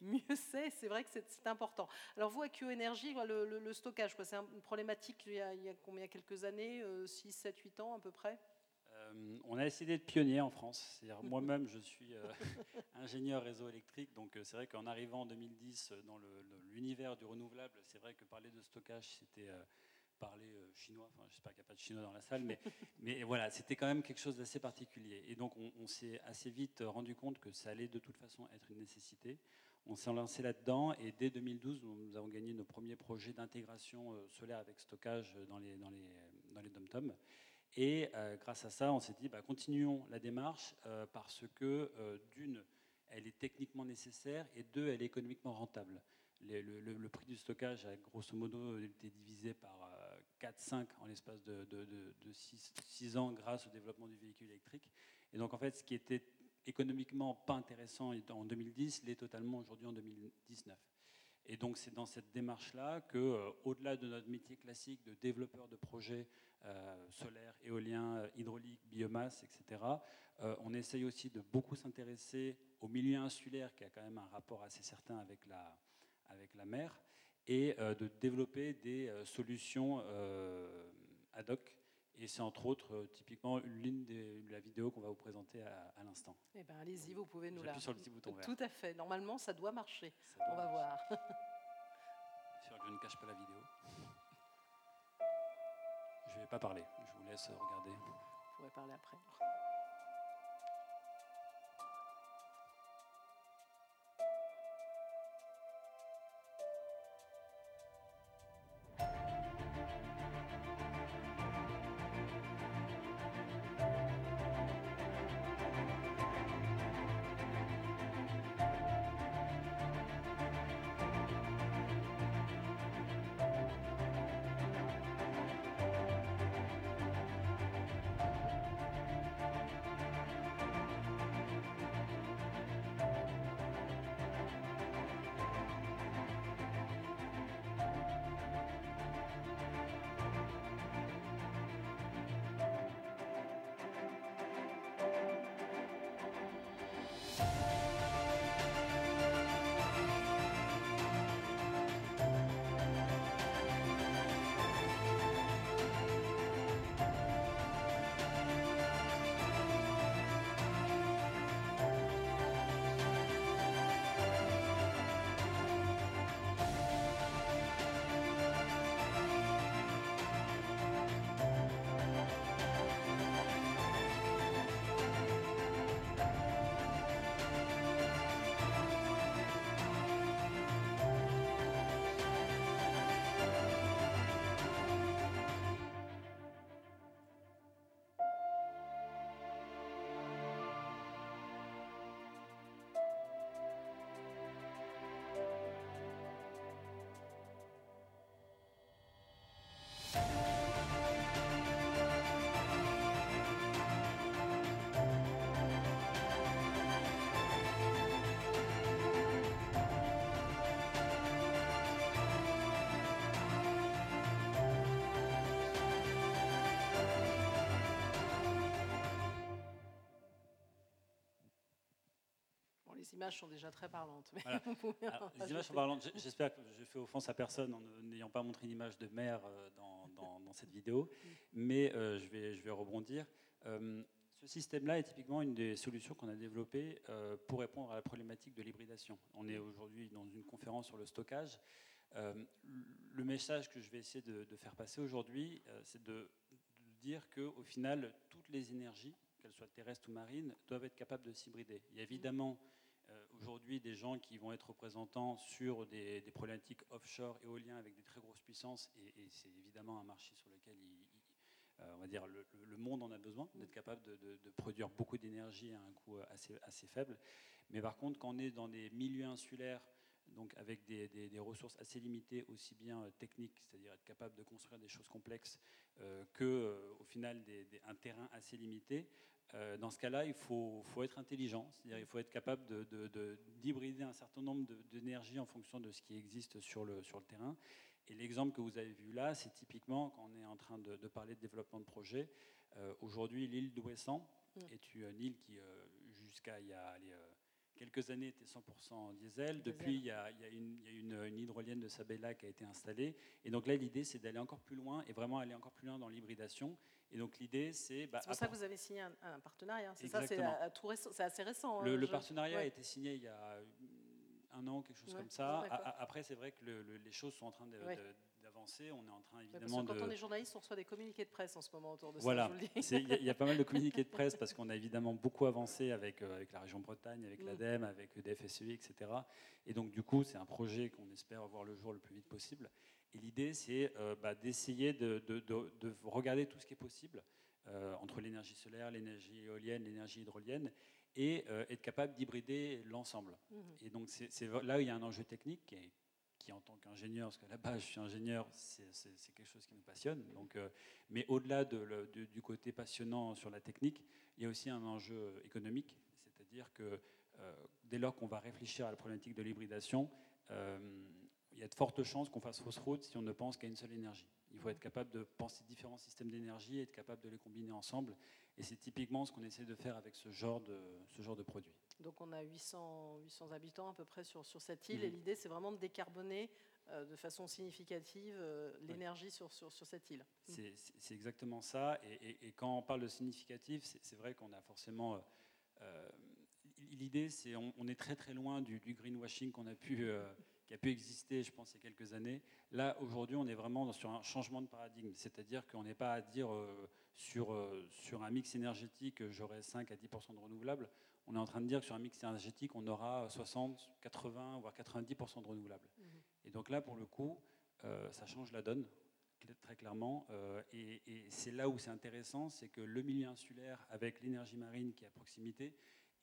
mieux c'est. C'est vrai que c'est important. Alors vous, à Q Energy, le, stockage, c'est une problématique il y, a, il y a combien quelques années 6, 7, 8 ans à peu près? Euh, on a essayé d'être pionnier en France. moi-même, je suis euh, ingénieur réseau électrique, donc euh, c'est vrai qu'en arrivant en 2010 dans l'univers du renouvelable, c'est vrai que parler de stockage, c'était parler chinois. Enfin, j'espère qu'il n'y a pas de chinois dans la salle, mais, voilà, c'était quand même quelque chose d'assez particulier. Et donc, on, s'est assez vite rendu compte que ça allait de toute façon être une nécessité. On s'est lancé là-dedans et dès 2012, nous avons gagné nos premiers projets d'intégration solaire avec stockage dans les, dans dom-toms. Et euh, grâce à ça, on s'est dit, bah, continuons la démarche euh, parce que, euh, d'une, elle est techniquement nécessaire et deux, elle est économiquement rentable. Le, prix du stockage a grosso modo été divisé par 4-5 en l'espace de, 6, ans grâce au développement du véhicule électrique. Et donc en fait, ce qui était économiquement pas intéressant en 2010 l'est totalement aujourd'hui en 2019. Et donc c'est dans cette démarche-là que, euh, au-delà de notre métier classique de développeur de projets euh, solaires, éoliens, euh, hydrauliques, biomasse, etc., on essaye aussi de beaucoup s'intéresser au milieu insulaire qui a quand même un rapport assez certain avec la, avec la mer et de développer des solutions ad hoc et c'est entre autres, euh, typiquement, l'une de la vidéo qu'on va vous présenter à, l'instant. Eh bien, allez-y, vous pouvez nous la. sur le petit bouton vert. Tout à fait. Normalement, ça doit marcher. On va voir. sûr que je ne cache pas la vidéo. Je ne vais pas parler. Je vous laisse regarder. Vous pourrez parler après. Images sont déjà très parlantes. les images sont parlantes. J'espère que je fais offense à personne en n'ayant pas montré une image de mer euh, dans, dans, cette vidéo, mais euh, je, vais, je vais rebondir. Euh, ce système-là est typiquement une des solutions qu'on a développées pour répondre à la problématique de l'hybridation. On est aujourd'hui dans une conférence sur le stockage. le message que je vais essayer de, de faire passer aujourd'hui, c'est de, de dire qu'au final, toutes les énergies, qu'elles soient terrestres ou marines, doivent être capables de s'hybrider. Il y a évidemment aujourd'hui des gens qui vont être représentants sur des, problématiques offshore éolien avec des très grosses puissances, et, c'est évidemment un marché sur lequel euh, on va dire le, monde en a besoin, d'être capable de, produire beaucoup d'énergie à un coût assez, assez faible. Mais par contre, quand on est dans des milieux insulaires, donc avec des, ressources assez limitées, aussi bien euh, techniques, c'est-à-dire être capable de construire des choses complexes, euh, que au final un terrain assez limité, euh, dans ce cas-là, il faut, être intelligent, c'est-à-dire il faut être capable d'hybrider un certain nombre d'énergies en fonction de ce qui existe sur le, sur le terrain. Et l'exemple que vous avez vu là, c'est typiquement quand on est en train de, parler de développement de projet. Euh, aujourd'hui, l'île d'Ouessant mm. est une île qui, euh, jusqu'à il y a quelques années était 100% diesel. Depuis, il y a, une, hydrolienne de Sabella qui a été installée. Et donc là, l'idée, c'est d'aller encore plus loin et vraiment aller encore plus loin dans l'hybridation. Et donc l'idée, c'est... Bah, c'est pour ça que vous avez signé un, partenariat. C'est ça, c'est, assez récent. Le, hein, partenariat a été signé il y a quelque chose comme ça. Après, c'est vrai que les choses sont en train d'avancer. On est en train évidemment quand on est journaliste, on reçoit des communiqués de presse en ce moment autour de voilà. ça. Il y, a pas mal de communiqués de presse parce qu'on a évidemment beaucoup avancé avec, euh, avec la région Bretagne, avec mm. l'ADEME, avec DFSEI, etc. Et donc, du coup, c'est un projet qu'on espère voir le jour le plus vite possible. Et l'idée, c'est euh, bah, d'essayer de, de, regarder tout ce qui est possible euh, entre l'énergie solaire, l'énergie éolienne, l'énergie hydrolienne, et euh, être capable d'hybrider l'ensemble. Mhm. Et donc c'est là où il y a un enjeu technique qui, qui en tant qu'ingénieur, parce qu'à la base je suis ingénieur, c'est quelque chose qui nous passionne. Donc, euh, mais au-delà de, du côté passionnant sur la technique, il y a aussi un enjeu économique, c'est-à-dire que euh, dès lors qu'on va réfléchir à la problématique de l'hybridation, il y a de fortes chances qu'on fasse fausse route si on ne pense qu'à une seule énergie. Il faut être capable de penser différents systèmes d'énergie et être capable de les combiner ensemble. Et c'est typiquement ce qu'on essaie de faire avec ce genre de, ce genre de produit. Donc on a 800, 800 habitants à peu près sur, sur cette île. Et mhm. l'idée, c'est vraiment de décarboner euh, de façon significative euh, l'énergie sur, sur, sur, cette île. C'est exactement ça. Et, quand on parle de significatif, c'est vrai qu'on a forcément... Euh, l'idée, c'est on, on, est très très loin du, du greenwashing qu'on a pu qui a pu exister, je pense, il y a quelques années. Là, aujourd'hui, on est vraiment sur un changement de paradigme. C'est-à-dire qu'on n'est pas à dire euh, sur, euh, sur un mix énergétique, euh, j'aurai 5 à 10% de renouvelables. On est en train de dire que sur un mix énergétique, on aura 60, 80, voire 90% de renouvelables. Mhm. Et donc là, pour le coup, ça change la donne très clairement. et, et c'est là où c'est intéressant, c'est que le milieu insulaire, avec l'énergie marine qui est à proximité,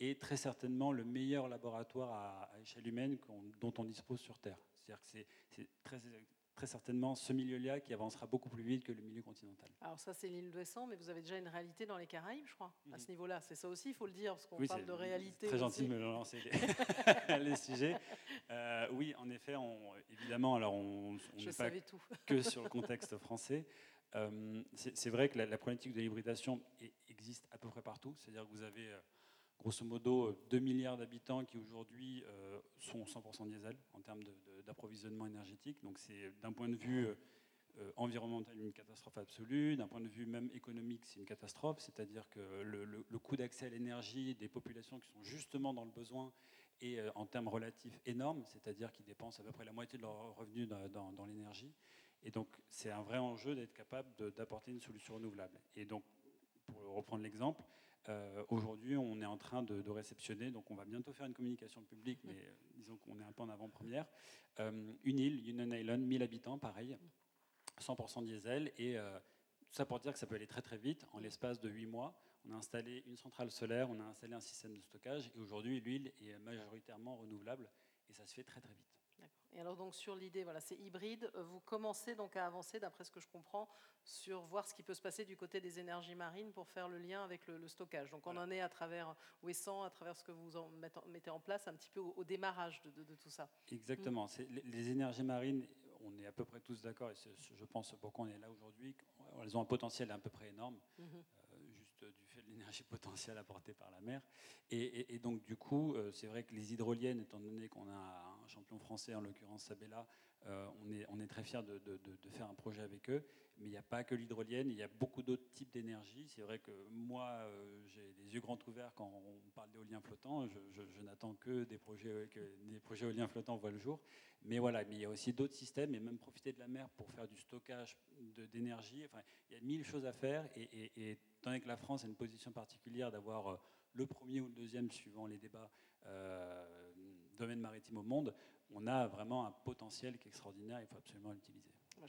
est très certainement le meilleur laboratoire à, échelle humaine dont on dispose sur Terre. C'est-à-dire que c'est très, très certainement ce milieu-là qui avancera beaucoup plus vite que le milieu continental. Alors ça, c'est l'île d'Ouessant, mais vous avez déjà une réalité dans les Caraïbes, je crois, à ce mhm. niveau-là. C'est ça aussi, il faut le dire, parce qu'on parle de réalité. Très gentil de me lancer les, sujets. Euh, oui, en effet, on, évidemment, alors on n'est pas tout. que sur le contexte français. Euh, c'est vrai que la, problématique de l'hybridation existe à peu près partout. C'est-à-dire que vous avez euh, grosso modo 2 milliards d'habitants qui aujourd'hui euh, sont 100% diesel en termes d'approvisionnement énergétique. Donc c'est d'un point de vue euh, environnemental une catastrophe absolue, d'un point de vue même économique c'est une catastrophe, c'est-à-dire que le, coût d'accès à l'énergie des populations qui sont justement dans le besoin est euh, en termes relatifs énorme, c'est-à-dire qu'ils dépensent à peu près la moitié de leurs revenus dans, dans l'énergie. Et donc c'est un vrai enjeu d'être capable d'apporter une solution renouvelable. Et donc pour reprendre l'exemple, euh, aujourd'hui, on est en train de, réceptionner, donc on va bientôt faire une communication publique, mais euh, disons qu'on est un peu en avant-première. Euh, une île, Union Island, 1000 habitants, pareil, 100% diesel, et ça pour dire que ça peut aller très très vite. En l'espace de 8 mois, on a installé une centrale solaire, on a installé un système de stockage, et aujourd'hui, l'huile est majoritairement renouvelable, et ça se fait très très vite. Et alors donc sur l'idée, voilà, c'est hybride. Euh, vous commencez donc à avancer, d'après ce que je comprends, sur voir ce qui peut se passer du côté des énergies marines pour faire le lien avec le, stockage. Donc on en est à travers Ouessant, à travers ce que vous en mettez en place un petit peu au, démarrage de, tout ça. Exactement. Mm. Les, énergies marines, on est à peu près tous d'accord, et je pense pourquoi on est là aujourd'hui, elles ont un potentiel à peu près énorme. Mm-hmm. Euh, juste du fait de l'énergie potentielle apportée par la mer. Et, donc, du coup, euh, c'est vrai que les hydroliennes, étant donné qu'on a un champion français, en l'occurrence Sabella, euh, on, est, très fiers de, faire un projet avec eux. Mais il n'y a pas que l'hydrolienne, il y a beaucoup d'autres types d'énergie. C'est vrai que moi, euh, j'ai les yeux grands ouverts quand on parle d'éolien flottant. Je, n'attends que des projets, que des projets éoliens flottants voient le jour. Mais voilà, mais il y a aussi d'autres systèmes, et même profiter de la mer pour faire du stockage d'énergie. Enfin, il y a mille choses à faire. Et, et, étant donné que la France a une position particulière d'avoir euh, le premier ou le deuxième, suivant les débats, domaine maritime au monde, on a vraiment un potentiel qui est extraordinaire, il faut absolument l'utiliser. Bah,